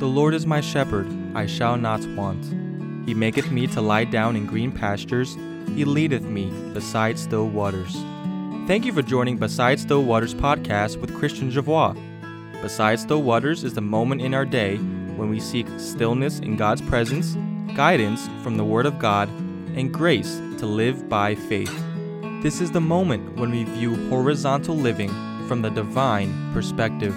The Lord is my shepherd, I shall not want. He maketh me to lie down in green pastures, He leadeth me beside still waters. Thank you for joining Beside Still Waters podcast with Christian Javois. Beside Still Waters is the moment in our day when we seek stillness in God's presence, guidance from the Word of God, and grace to live by faith. This is the moment when we view horizontal living from the divine perspective.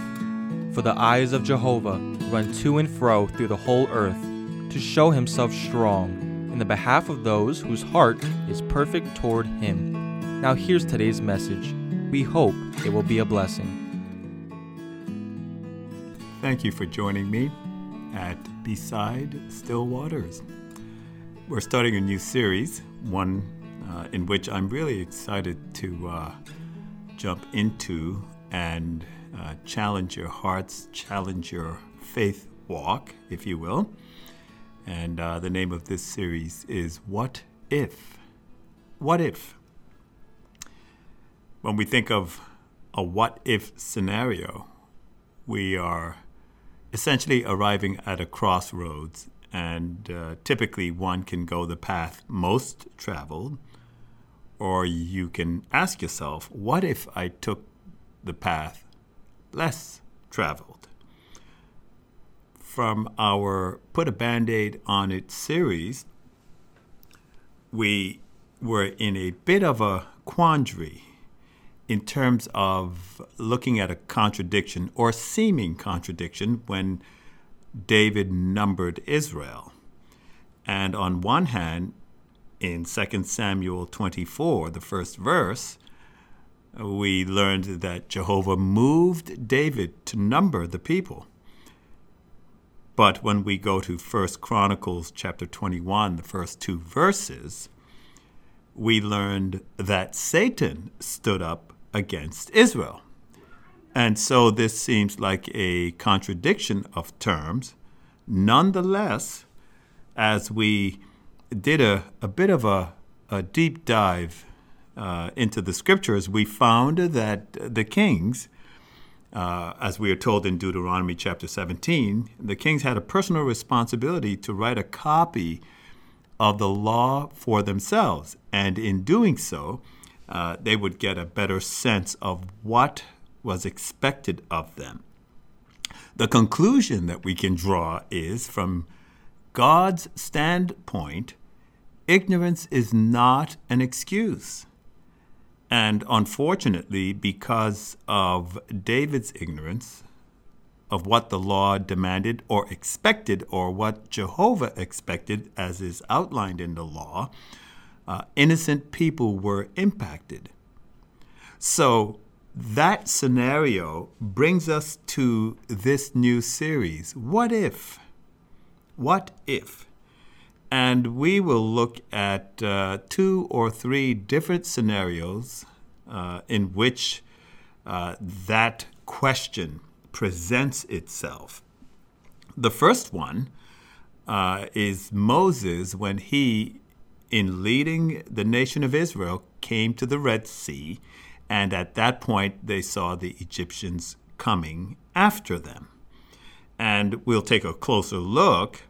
For the eyes of Jehovah run to and fro through the whole earth to show himself strong in the behalf of those whose heart is perfect toward him. Now, here's today's message. We hope it will be a blessing. Thank you for joining me at Beside Still Waters. We're starting a new series, one uh, in which I'm really excited to uh, jump into and uh, challenge your hearts, challenge your faith walk, if you will. And uh, the name of this series is What If? What If? When we think of a what if scenario, we are essentially arriving at a crossroads, and uh, typically one can go the path most traveled, or you can ask yourself, what if I took the path less traveled? From our Put a Band Aid on It series, we were in a bit of a quandary in terms of looking at a contradiction or seeming contradiction when David numbered Israel. And on one hand, in 2 Samuel 24, the first verse, we learned that Jehovah moved David to number the people. But when we go to 1 Chronicles chapter 21, the first two verses, we learned that Satan stood up against Israel. And so this seems like a contradiction of terms. Nonetheless, as we did a, a bit of a, a deep dive uh, into the scriptures, we found that the kings, uh, as we are told in Deuteronomy chapter 17, the kings had a personal responsibility to write a copy of the law for themselves. And in doing so, uh, they would get a better sense of what was expected of them. The conclusion that we can draw is from God's standpoint, ignorance is not an excuse. And unfortunately, because of David's ignorance of what the law demanded or expected, or what Jehovah expected, as is outlined in the law, uh, innocent people were impacted. So that scenario brings us to this new series What If? What If? And we will look at uh, two or three different scenarios uh, in which uh, that question presents itself. The first one uh, is Moses when he in leading the nation of Israel, came to the Red Sea, and at that point they saw the Egyptians coming after them. And we'll take a closer look,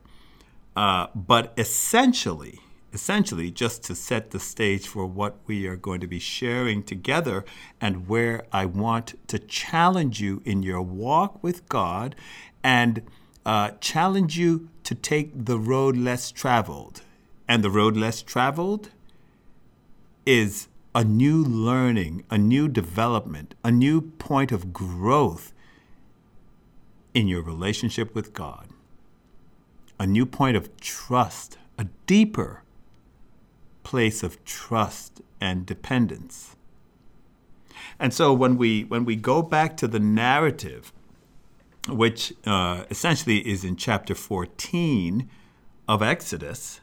uh, but essentially, essentially, just to set the stage for what we are going to be sharing together and where I want to challenge you in your walk with God and uh, challenge you to take the road less traveled. And the road less traveled is a new learning, a new development, a new point of growth in your relationship with God, a new point of trust, a deeper place of trust and dependence. And so when we when we go back to the narrative, which uh, essentially is in chapter 14 of Exodus,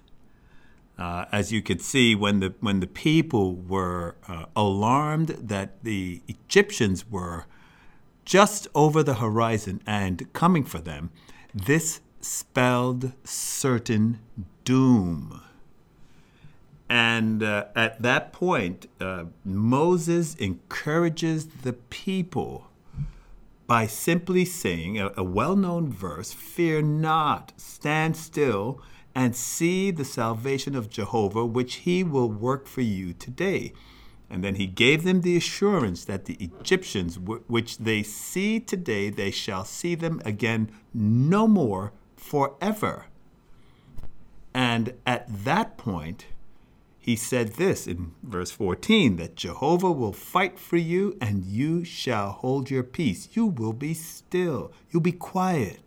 uh, as you could see, when the when the people were uh, alarmed that the Egyptians were just over the horizon and coming for them, this spelled certain doom. And uh, at that point, uh, Moses encourages the people by simply saying a, a well known verse Fear not, stand still, and see the salvation of Jehovah, which he will work for you today. And then he gave them the assurance that the Egyptians, which they see today, they shall see them again no more forever. And at that point, he said this in verse 14 that Jehovah will fight for you and you shall hold your peace. You will be still, you'll be quiet.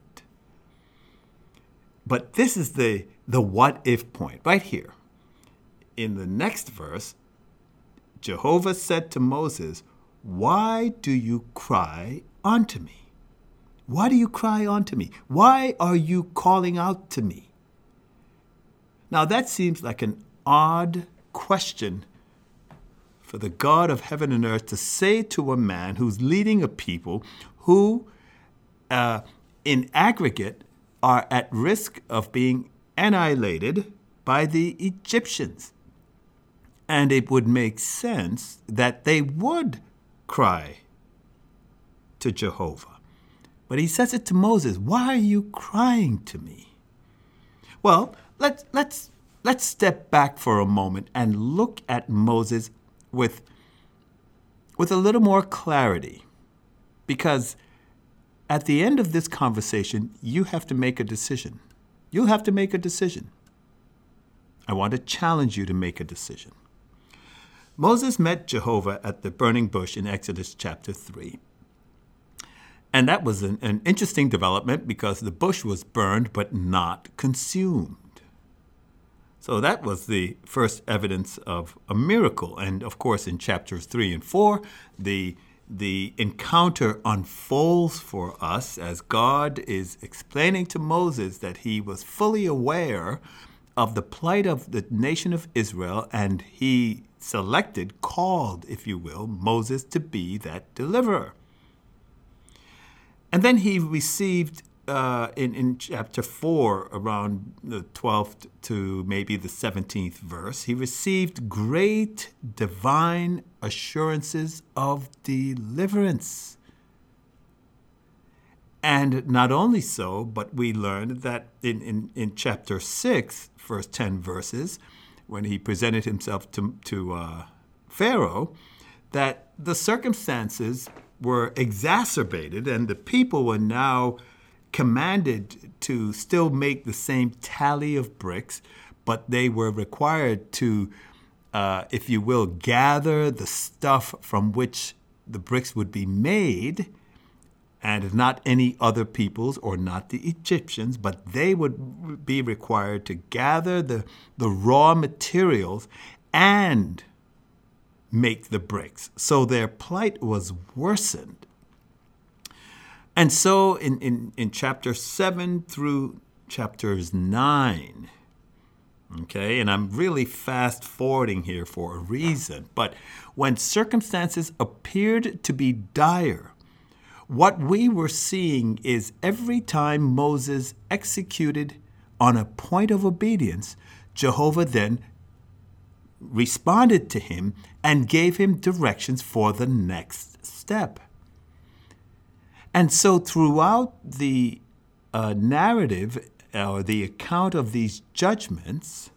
But this is the, the what if point right here. In the next verse, Jehovah said to Moses, Why do you cry unto me? Why do you cry unto me? Why are you calling out to me? Now that seems like an odd question for the God of heaven and earth to say to a man who's leading a people who, uh, in aggregate, are at risk of being annihilated by the Egyptians. And it would make sense that they would cry to Jehovah. But he says it to Moses Why are you crying to me? Well, let's, let's, let's step back for a moment and look at Moses with, with a little more clarity. Because at the end of this conversation, you have to make a decision. You'll have to make a decision. I want to challenge you to make a decision. Moses met Jehovah at the burning bush in Exodus chapter 3. And that was an, an, interesting development because the bush was burned but not consumed. So that was the first evidence of a miracle. And of course, in chapters 3 and 4, the, the encounter unfolds for us as God is explaining to Moses that he was fully aware of the plight of the nation of Israel and he selected, called, if you will, Moses to be that deliverer. And then he received uh, in, in chapter 4, around the 12th to maybe the 17th verse, he received great divine assurances of deliverance. And not only so, but we learned that in, in, in chapter 6, first 10 verses, when he presented himself to, to uh, Pharaoh, that the circumstances were exacerbated, and the people were now commanded to still make the same tally of bricks, but they were required to, uh, if you will, gather the stuff from which the bricks would be made, and not any other peoples or not the Egyptians, but they would be required to gather the, the raw materials and make the bricks. So their plight was worsened. And so in, in, in chapter 7 through chapters 9, okay, and I'm really fast forwarding here for a reason, but when circumstances appeared to be dire, what we were seeing is every time Moses executed on a point of obedience, Jehovah then responded to him and gave him directions for the next step. And so, throughout the uh, narrative or the account of these judgments,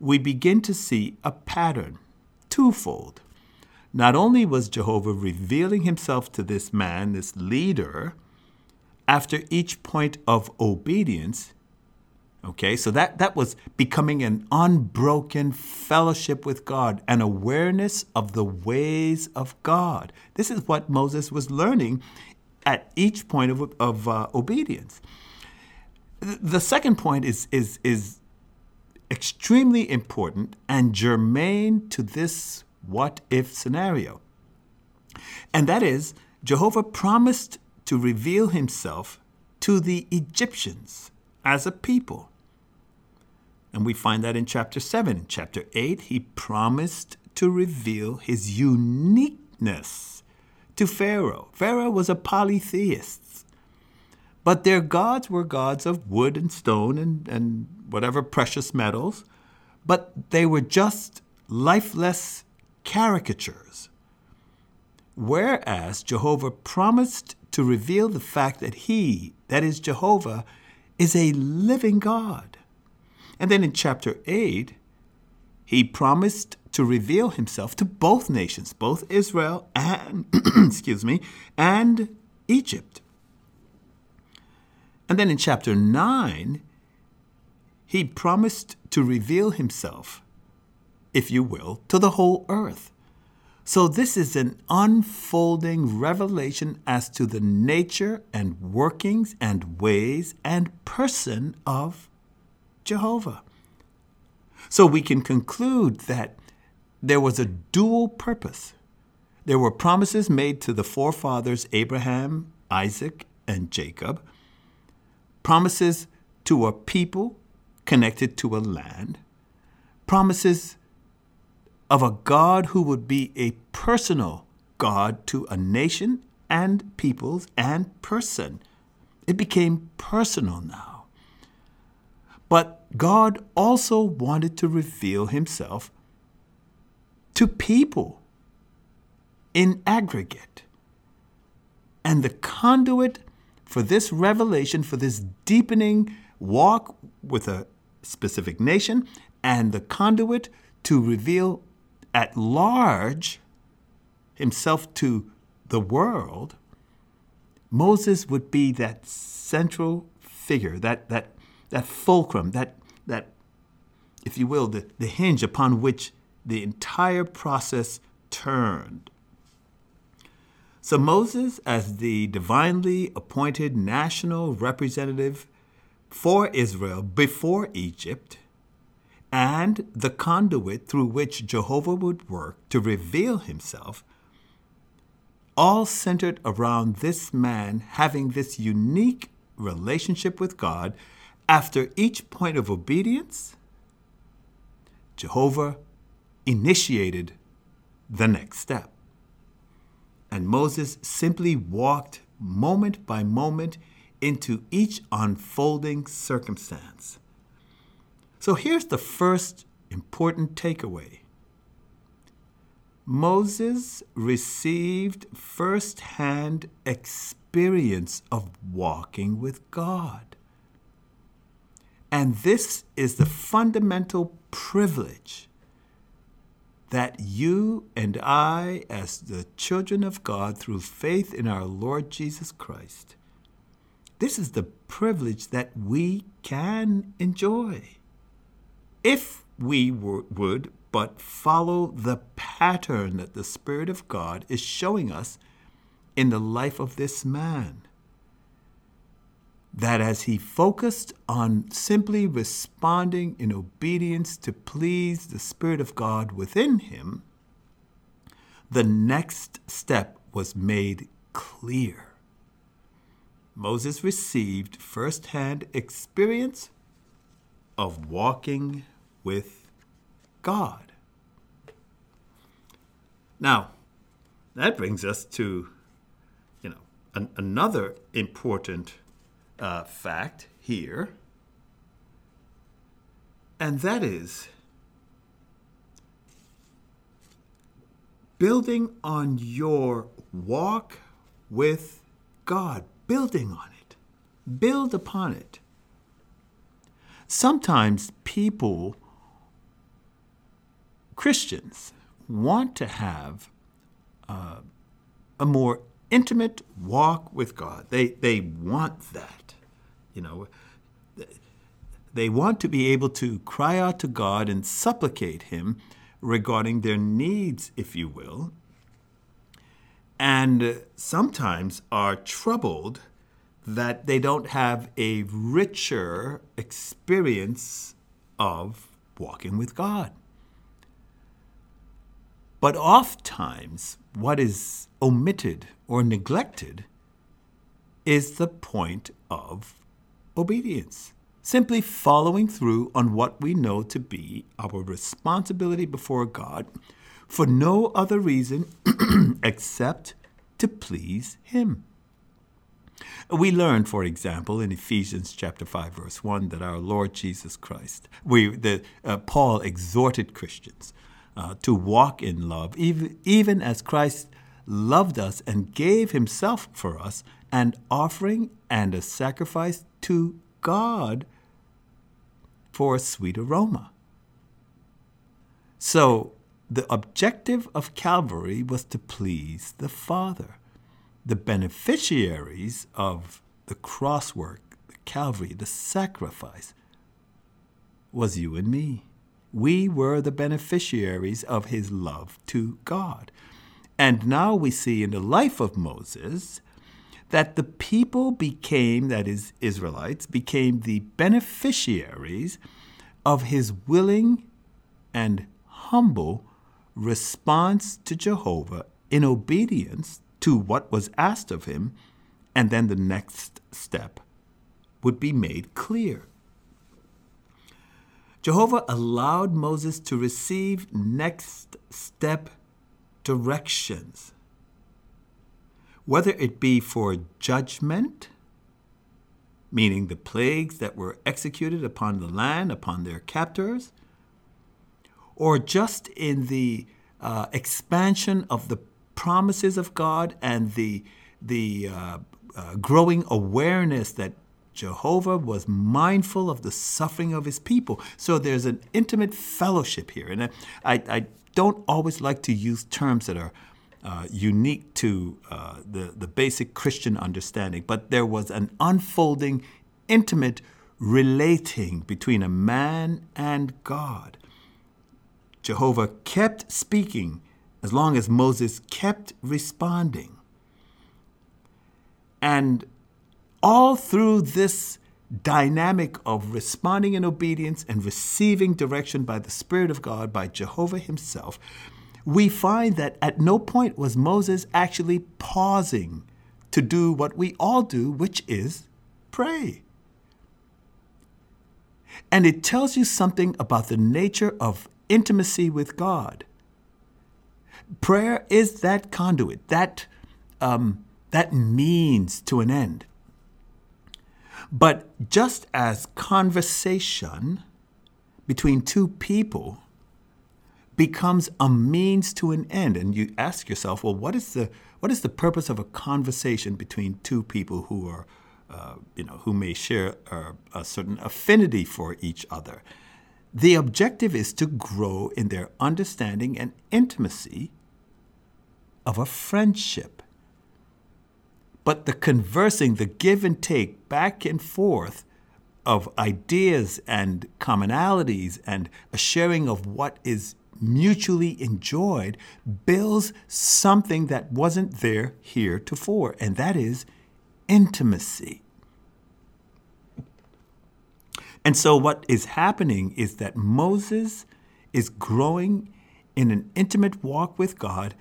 we begin to see a pattern, twofold. Not only was Jehovah revealing himself to this man, this leader, after each point of obedience, Okay, so that, that was becoming an unbroken fellowship with God, an awareness of the ways of God. This is what Moses was learning at each point of, of uh, obedience. The second point is, is, is extremely important and germane to this what if scenario. And that is, Jehovah promised to reveal himself to the Egyptians as a people. And we find that in chapter 7. In chapter 8, he promised to reveal his uniqueness to Pharaoh. Pharaoh was a polytheist, but their gods were gods of wood and stone and, and whatever precious metals, but they were just lifeless caricatures. whereas Jehovah promised to reveal the fact that he, that is Jehovah, is a living God. And then in chapter 8, he promised to reveal himself to both nations, both Israel and excuse me, and Egypt. And then in chapter 9, he promised to reveal himself, if you will, to the whole earth. So this is an unfolding revelation as to the nature and workings and ways and person of Jehovah. So we can conclude that there was a dual purpose. There were promises made to the forefathers Abraham, Isaac, and Jacob, promises to a people connected to a land, promises of a God who would be a personal God to a nation and peoples and person. It became personal now. But God also wanted to reveal himself to people in aggregate. And the conduit for this revelation, for this deepening walk with a specific nation, and the conduit to reveal at large himself to the world, Moses would be that central figure, that, that, that fulcrum, that, that, if you will, the, the hinge upon which the entire process turned. So Moses, as the divinely appointed national representative for Israel before Egypt, and the conduit through which Jehovah would work to reveal himself, all centered around this man having this unique relationship with God after each point of obedience, Jehovah initiated the next step. And Moses simply walked moment by moment into each unfolding circumstance. So here's the first important takeaway Moses received firsthand experience of walking with God. And this is the fundamental privilege that you and I, as the children of God through faith in our Lord Jesus Christ, this is the privilege that we can enjoy. If we would but follow the pattern that the Spirit of God is showing us in the life of this man that as he focused on simply responding in obedience to please the Spirit of God within him, the next step was made clear. Moses received firsthand experience of walking with God. Now, that brings us to, you know, an, another important uh, fact here, and that is building on your walk with God, building on it, build upon it. Sometimes people, Christians, want to have uh, a more intimate walk with God. They, they want that. You know, they want to be able to cry out to God and supplicate Him regarding their needs, if you will, and sometimes are troubled that they don't have a richer experience of walking with God. But oftentimes, what is omitted or neglected is the point of obedience. Simply following through on what we know to be our responsibility before God for no other reason except to please Him. We learn, for example, in Ephesians chapter 5, verse 1, that our Lord Jesus Christ, we, uh, Paul exhorted Christians uh, to walk in love, even, even as Christ loved us and gave himself for us, an offering and a sacrifice to God for a sweet aroma. So, the objective of Calvary was to please the Father. The beneficiaries of the cross work, the Calvary, the sacrifice, was you and me. We were the beneficiaries of his love to God. And now we see in the life of Moses that the people became, that is, Israelites, became the beneficiaries of his willing and humble response to Jehovah in obedience to what was asked of him, and then the next step would be made clear. Jehovah allowed Moses to receive next step directions, whether it be for judgment, meaning the plagues that were executed upon the land, upon their captors, or just in the uh, expansion of the promises of God and the, the uh, uh, growing awareness that Jehovah was mindful of the suffering of his people. So there's an intimate fellowship here. And I, I don't always like to use terms that are uh, unique to uh, the, the basic Christian understanding, but there was an unfolding, intimate relating between a man and God. Jehovah kept speaking as long as Moses kept responding. And all through this dynamic of responding in obedience and receiving direction by the Spirit of God, by Jehovah Himself, we find that at no point was Moses actually pausing to do what we all do, which is pray. And it tells you something about the nature of intimacy with God. Prayer is that conduit, that, um, that means to an end. But just as conversation between two people becomes a means to an end, and you ask yourself, well, what is the what is the purpose of a conversation between two people who are, uh, you know, who may share a, a certain affinity for each other? The objective is to grow in their understanding and intimacy of a friendship. But the conversing, the give and take back and forth of ideas and commonalities and a sharing of what is mutually enjoyed builds something that wasn't there heretofore, and that is intimacy. And so, what is happening is that Moses is growing in an intimate walk with God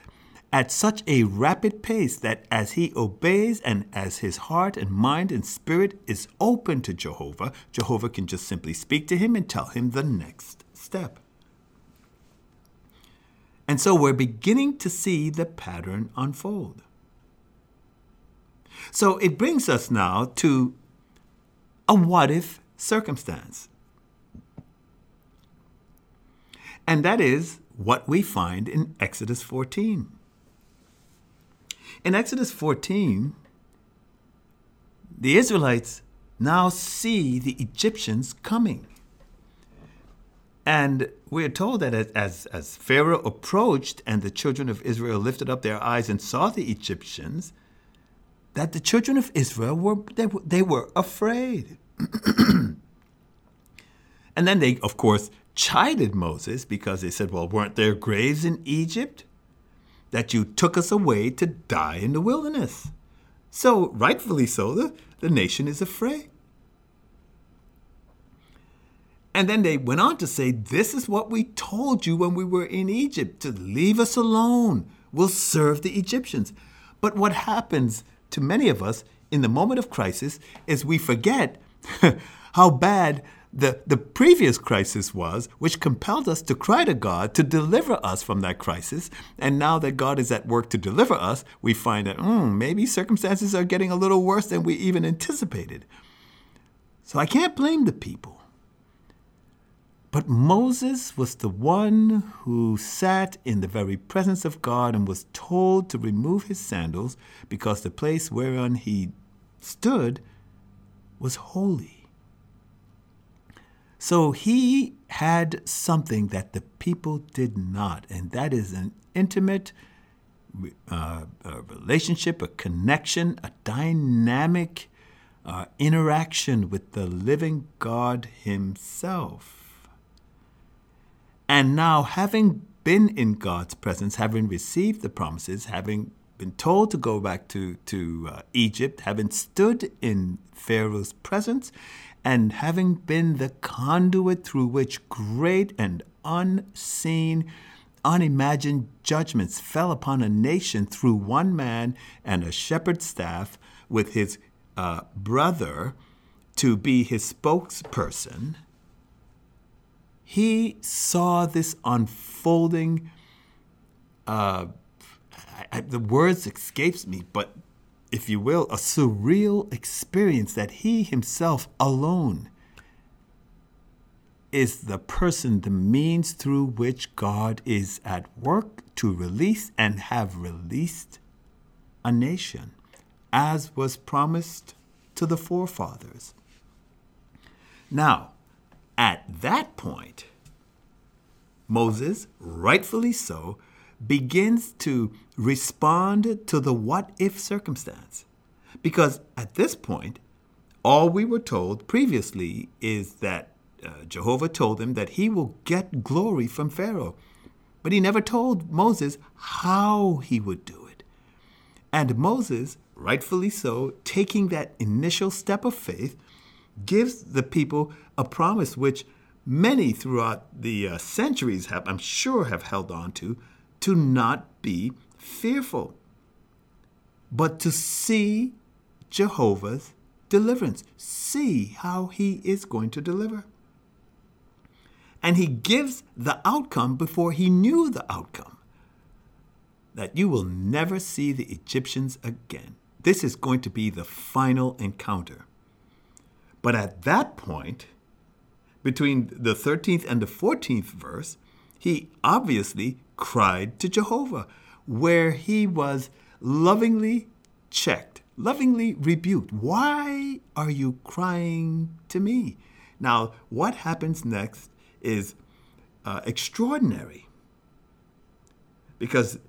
at such a rapid pace that as he obeys and as his heart and mind and spirit is open to Jehovah, Jehovah can just simply speak to him and tell him the next step. And so we're beginning to see the pattern unfold. So it brings us now to a what if circumstance. And that is what we find in Exodus 14. In Exodus 14, the Israelites now see the Egyptians coming. And we're told that as, as Pharaoh approached and the children of Israel lifted up their eyes and saw the Egyptians, that the children of Israel were, they, they were afraid. and then they, of course, chided Moses because they said, Well, weren't there graves in Egypt? that you took us away to die in the wilderness. So, rightfully so, the, the nation is afraid. And then they went on to say, This is what we told you when we were in Egypt to leave us alone. We'll serve the Egyptians. But what happens to many of us in the moment of crisis is we forget how bad the, the previous crisis was, which compelled us to cry to God to deliver us from that crisis. And now that God is at work to deliver us, we find that mm, maybe circumstances are getting a little worse than we even anticipated. So I can't blame the people. But Moses was the one who sat in the very presence of God and was told to remove his sandals because the place whereon he stood was holy. So he had something that the people did not, and that is an intimate uh, a relationship, a connection, a dynamic uh, interaction with the living God Himself. And now, having been in God's presence, having received the promises, having been told to go back to, to uh, Egypt, having stood in Pharaoh's presence, and having been the conduit through which great and unseen, unimagined judgments fell upon a nation through one man and a shepherd's staff with his uh, brother to be his spokesperson, he saw this unfolding. Uh, I, I, the words escapes me, but if you will, a surreal experience that he himself alone is the person, the means through which God is at work to release and have released a nation, as was promised to the forefathers. Now, at that point, Moses, rightfully so, begins to respond to the what if circumstance. Because at this point, all we were told previously is that uh, Jehovah told him that he will get glory from Pharaoh. But he never told Moses how he would do it. And Moses, rightfully so, taking that initial step of faith, gives the people a promise which many throughout the uh, centuries have, I'm sure, have held on to, to not be fearful, but to see Jehovah's deliverance, see how he is going to deliver. And he gives the outcome before he knew the outcome that you will never see the Egyptians again. This is going to be the final encounter. But at that point, between the 13th and the 14th verse, he obviously cried to Jehovah, where he was lovingly checked, lovingly rebuked. Why are you crying to me? Now, what happens next is uh, extraordinary because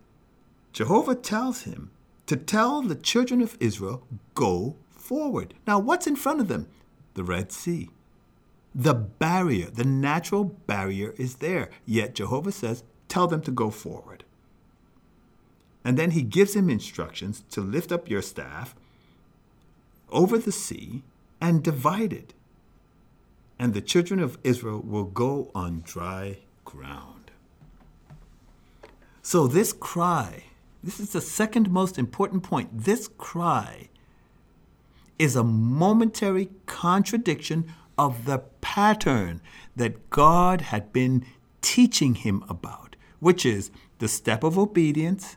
Jehovah tells him to tell the children of Israel, go forward. Now, what's in front of them? The Red Sea. The barrier, the natural barrier is there. Yet Jehovah says, tell them to go forward. And then he gives him instructions to lift up your staff over the sea and divide it. And the children of Israel will go on dry ground. So, this cry, this is the second most important point. This cry is a momentary contradiction of the pattern that God had been teaching him about, which is the step of obedience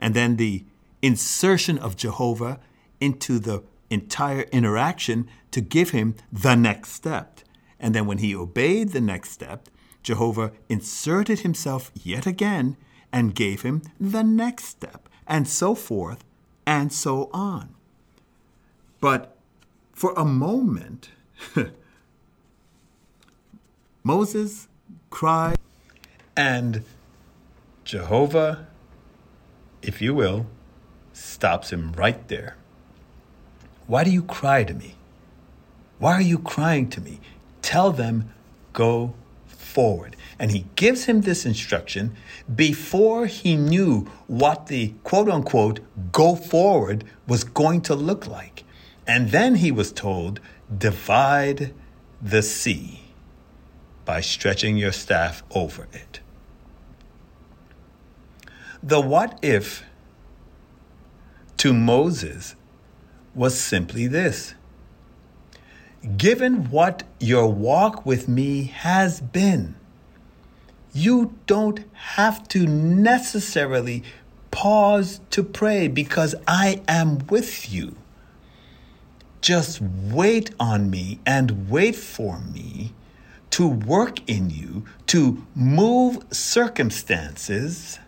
and then the insertion of Jehovah into the entire interaction to give him the next step. And then when he obeyed the next step, Jehovah inserted himself yet again and gave him the next step, and so forth and so on. But for a moment, Moses cried, and Jehovah, if you will, stops him right there. Why do you cry to me? Why are you crying to me? Tell them, go forward. And he gives him this instruction before he knew what the quote unquote go forward was going to look like. And then he was told, divide the sea by stretching your staff over it. The what if to Moses was simply this Given what your walk with me has been, you don't have to necessarily pause to pray because I am with you. Just wait on me and wait for me to work in you, to move circumstances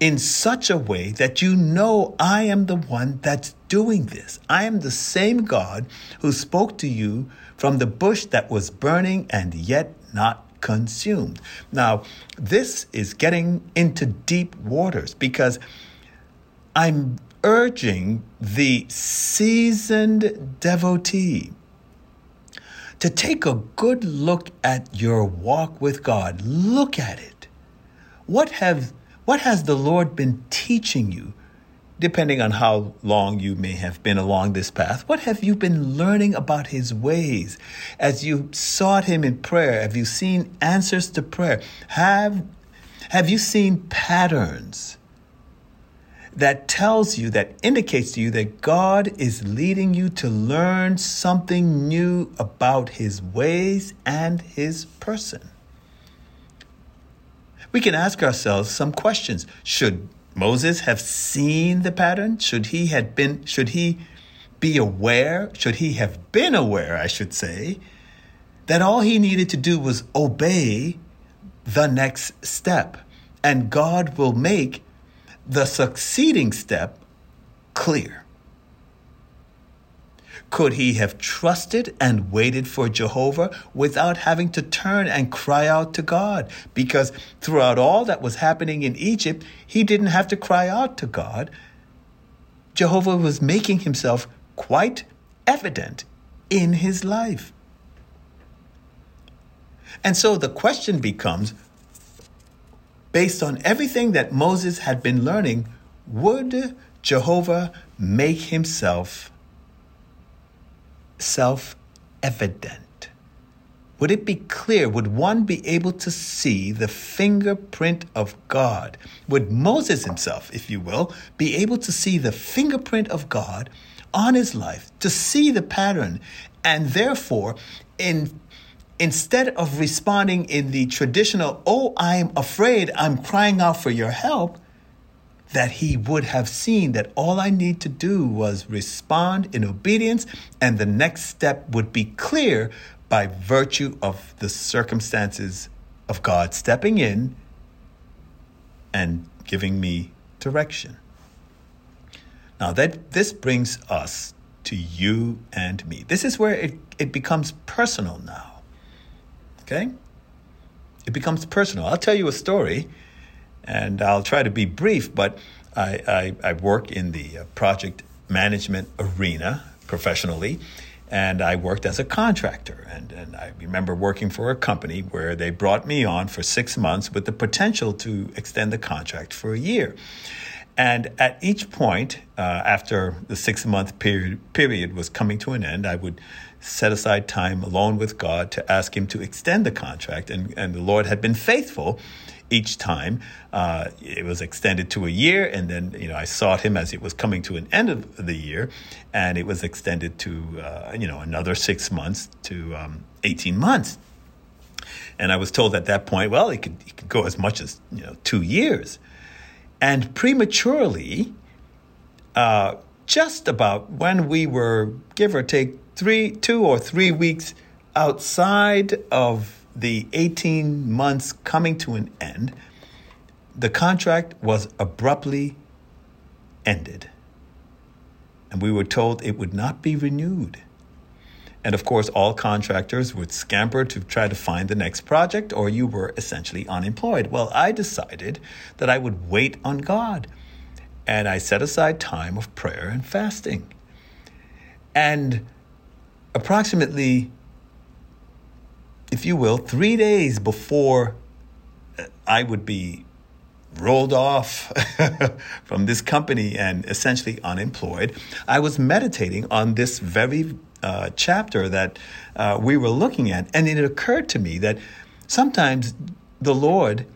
in such a way that you know I am the one that's doing this. I am the same God who spoke to you from the bush that was burning and yet not consumed. Now, this is getting into deep waters because I'm urging the seasoned devotee to take a good look at your walk with God. Look at it. What have what has the Lord been teaching you? Depending on how long you may have been along this path, what have you been learning about His ways? As you sought Him in prayer, have you seen answers to prayer? Have, have you seen patterns? That tells you, that indicates to you that God is leading you to learn something new about his ways and his person. We can ask ourselves some questions. Should Moses have seen the pattern? Should he had been should he be aware? Should he have been aware, I should say, that all he needed to do was obey the next step and God will make the succeeding step clear. Could he have trusted and waited for Jehovah without having to turn and cry out to God? Because throughout all that was happening in Egypt, he didn't have to cry out to God. Jehovah was making himself quite evident in his life. And so the question becomes based on everything that Moses had been learning, would Jehovah make himself self evident? Would it be clear? Would one be able to see the fingerprint of God? Would Moses himself, if you will, be able to see the fingerprint of God on his life, to see the pattern, and therefore, in instead of responding in the traditional, oh, I'm afraid, I'm crying out for your help, that he would have seen that all I need to do was respond in obedience, and the next step would be clear by virtue of the circumstances of God stepping in and giving me direction. Now that this brings us to you and me. This is where it, it becomes personal now. Okay? It becomes personal. I'll tell you a story, and I'll try to be brief, but I, I, I work in the uh, project management arena professionally, and I worked as a contractor. And, and I remember working for a company where they brought me on for six months with the potential to extend the contract for a year. And at each point, uh, after the six month period, period was coming to an end, I would set aside time alone with God to ask Him to extend the contract. And, and the Lord had been faithful each time. Uh, it was extended to a year, and then you know I sought Him as it was coming to an end of the year, and it was extended to uh, you know another six months to um, eighteen months. And I was told at that point, well, it could, it could go as much as you know two years, and prematurely. Uh, just about when we were, give or take, three, two or three weeks outside of the 18 months coming to an end, the contract was abruptly ended. And we were told it would not be renewed. And of course, all contractors would scamper to try to find the next project, or you were essentially unemployed. Well, I decided that I would wait on God. And I set aside time of prayer and fasting. And approximately, if you will, three days before I would be rolled off from this company and essentially unemployed, I was meditating on this very uh, chapter that uh, we were looking at. And it occurred to me that sometimes the Lord,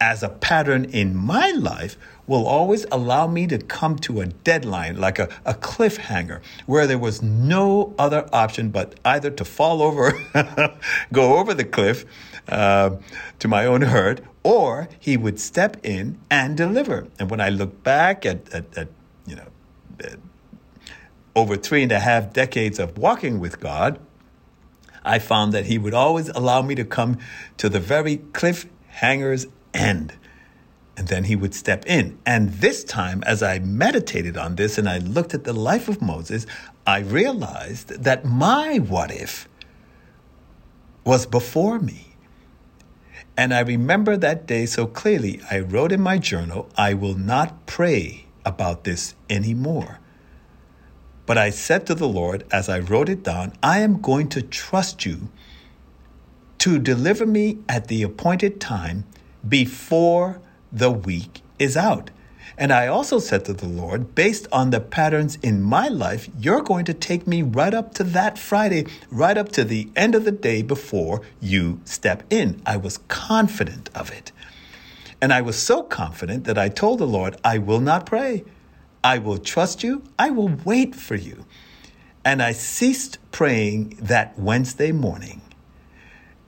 as a pattern in my life, will always allow me to come to a deadline, like a, a cliffhanger, where there was no other option but either to fall over, go over the cliff uh, to my own hurt, or he would step in and deliver. And when I look back at, at, at you know, at over three and a half decades of walking with God, I found that he would always allow me to come to the very cliffhanger's end. And then he would step in. And this time, as I meditated on this and I looked at the life of Moses, I realized that my what if was before me. And I remember that day so clearly. I wrote in my journal, I will not pray about this anymore. But I said to the Lord as I wrote it down, I am going to trust you to deliver me at the appointed time before the week is out. And I also said to the Lord, based on the patterns in my life, you're going to take me right up to that Friday, right up to the end of the day before you step in. I was confident of it. And I was so confident that I told the Lord, I will not pray. I will trust you. I will wait for you. And I ceased praying that Wednesday morning.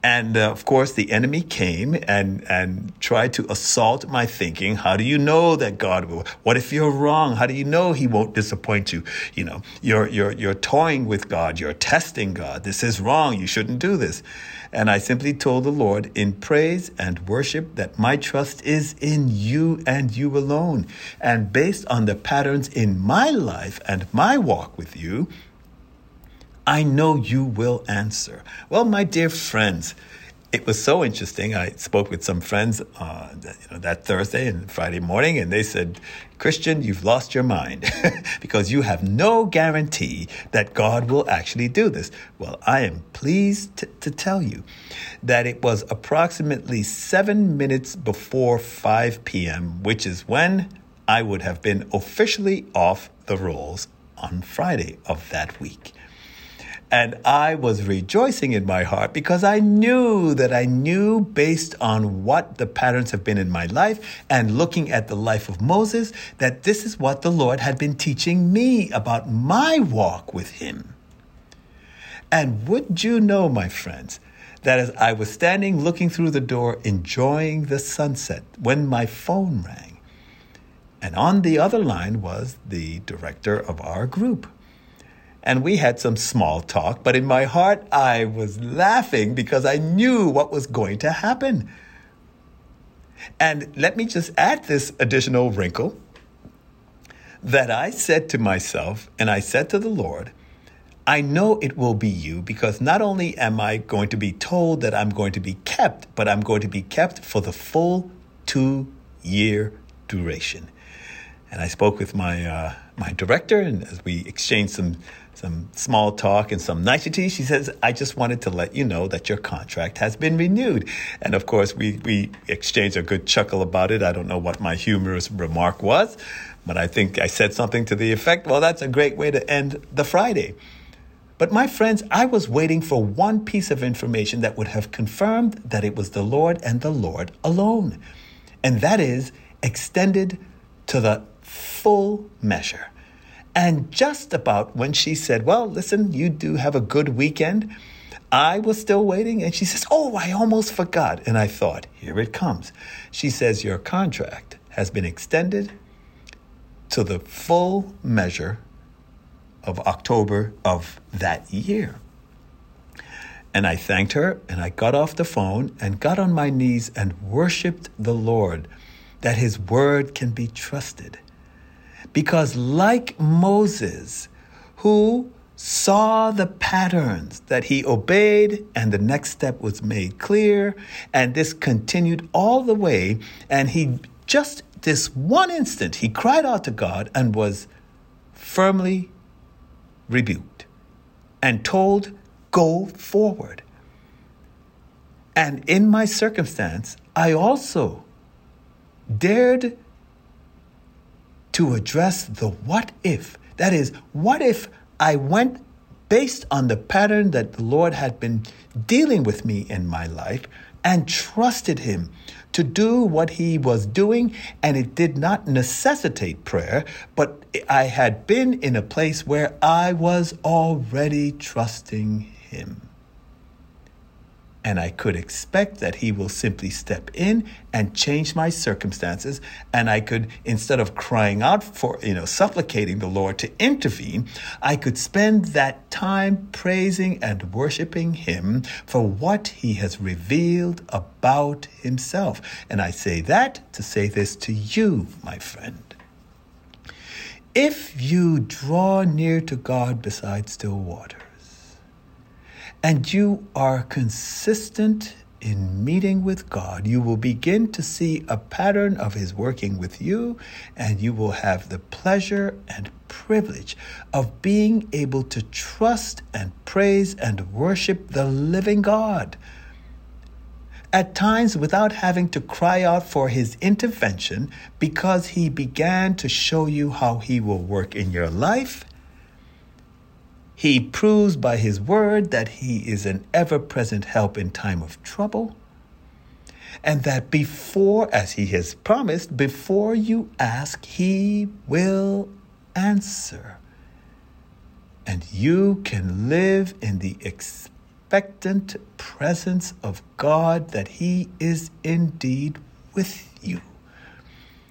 And uh, of course, the enemy came and, and tried to assault my thinking. How do you know that God will? What if you're wrong? How do you know He won't disappoint you? You know, you're, you're, you're toying with God. You're testing God. This is wrong. You shouldn't do this. And I simply told the Lord in praise and worship that my trust is in you and you alone. And based on the patterns in my life and my walk with you, I know you will answer. Well, my dear friends, it was so interesting. I spoke with some friends uh, that, you know, that Thursday and Friday morning, and they said, Christian, you've lost your mind because you have no guarantee that God will actually do this. Well, I am pleased t- to tell you that it was approximately seven minutes before 5 p.m., which is when I would have been officially off the rolls on Friday of that week. And I was rejoicing in my heart because I knew that I knew based on what the patterns have been in my life and looking at the life of Moses that this is what the Lord had been teaching me about my walk with Him. And would you know, my friends, that as I was standing looking through the door enjoying the sunset when my phone rang, and on the other line was the director of our group and we had some small talk, but in my heart, I was laughing because I knew what was going to happen. And let me just add this additional wrinkle that I said to myself, and I said to the Lord, I know it will be you because not only am I going to be told that I'm going to be kept, but I'm going to be kept for the full two year duration. And I spoke with my uh, my director, and as we exchanged some some small talk and some niceties. She says, I just wanted to let you know that your contract has been renewed. And of course, we, we exchanged a good chuckle about it. I don't know what my humorous remark was, but I think I said something to the effect, well, that's a great way to end the Friday. But my friends, I was waiting for one piece of information that would have confirmed that it was the Lord and the Lord alone. And that is extended to the full measure. And just about when she said, Well, listen, you do have a good weekend, I was still waiting. And she says, Oh, I almost forgot. And I thought, Here it comes. She says, Your contract has been extended to the full measure of October of that year. And I thanked her and I got off the phone and got on my knees and worshiped the Lord that his word can be trusted because, like Moses, who saw the patterns that he obeyed, and the next step was made clear, and this continued all the way, and he just this one instant, he cried out to God and was firmly rebuked and told, Go forward. And in my circumstance, I also dared to address the what if. That is, what if I went based on the pattern that the Lord had been dealing with me in my life and trusted Him to do what He was doing, and it did not necessitate prayer, but I had been in a place where I was already trusting Him. And I could expect that He will simply step in and change my circumstances. And I could, instead of crying out for, you know, supplicating the Lord to intervene, I could spend that time praising and worshiping Him for what He has revealed about Himself. And I say that to say this to you, my friend. If you draw near to God beside still waters, and you are consistent in meeting with God, you will begin to see a pattern of His working with you, and you will have the pleasure and privilege of being able to trust and praise and worship the living God. At times, without having to cry out for His intervention, because He began to show you how He will work in your life he proves by his word that he is an ever present help in time of trouble. And that before, as he has promised, before you ask, he will answer. And you can live in the expectant presence of God that he is indeed with you.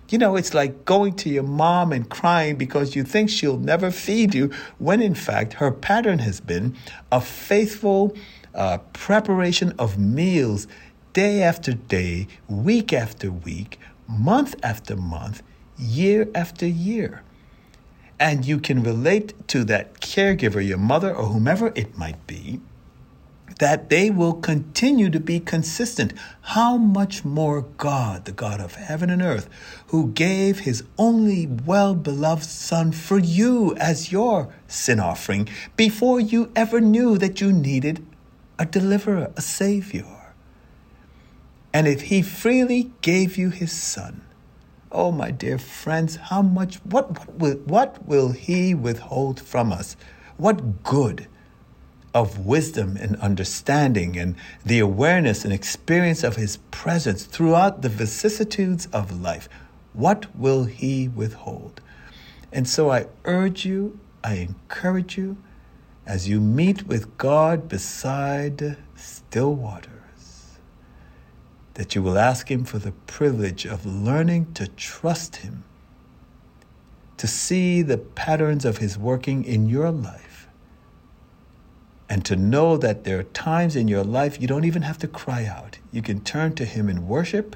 You know, it's like going to your mom and crying because you think she'll never feed you, when in fact her pattern has been a faithful uh, preparation of meals day after day, week after week, month after month, year after year. And you can relate to that caregiver, your mother or whomever it might be, that they will continue to be consistent. How much more God, the God of heaven and earth, who gave his only well beloved Son for you as your sin offering before you ever knew that you needed a deliverer, a Savior. And if he freely gave you his Son, Oh, my dear friends, how much, what, what, will, what will He withhold from us? What good of wisdom and understanding and the awareness and experience of His presence throughout the vicissitudes of life, what will He withhold? And so I urge you, I encourage you, as you meet with God beside still waters, that you will ask Him for the privilege of learning to trust Him, to see the patterns of His working in your life and to know that there are times in your life you don't even have to cry out. You can turn to Him in worship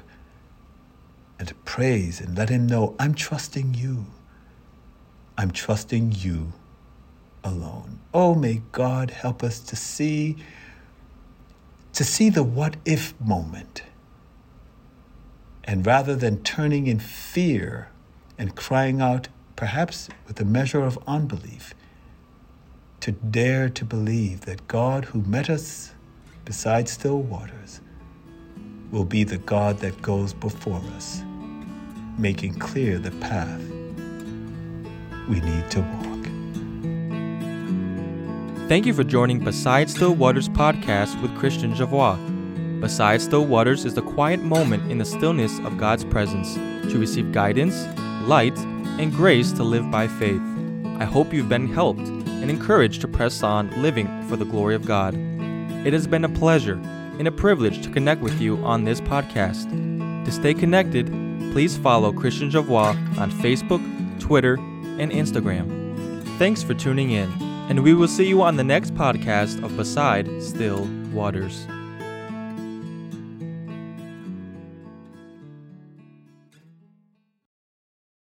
and praise and let Him know, I'm trusting you. I'm trusting you alone. Oh, may God help us to see to see the what if moment. And rather than turning in fear and crying out, perhaps with a measure of unbelief, to dare to believe that God, who met us beside still waters, will be the God that goes before us, making clear the path we need to walk. Thank you for joining Beside Still Waters podcast with Christian Javois. Beside Still Waters is the quiet moment in the stillness of God's presence to receive guidance, light, and grace to live by faith. I hope you've been helped and encouraged to press on living for the glory of God. It has been a pleasure and a privilege to connect with you on this podcast. To stay connected, please follow Christian Javois on Facebook, Twitter, and Instagram. Thanks for tuning in, and we will see you on the next podcast of Beside Still Waters.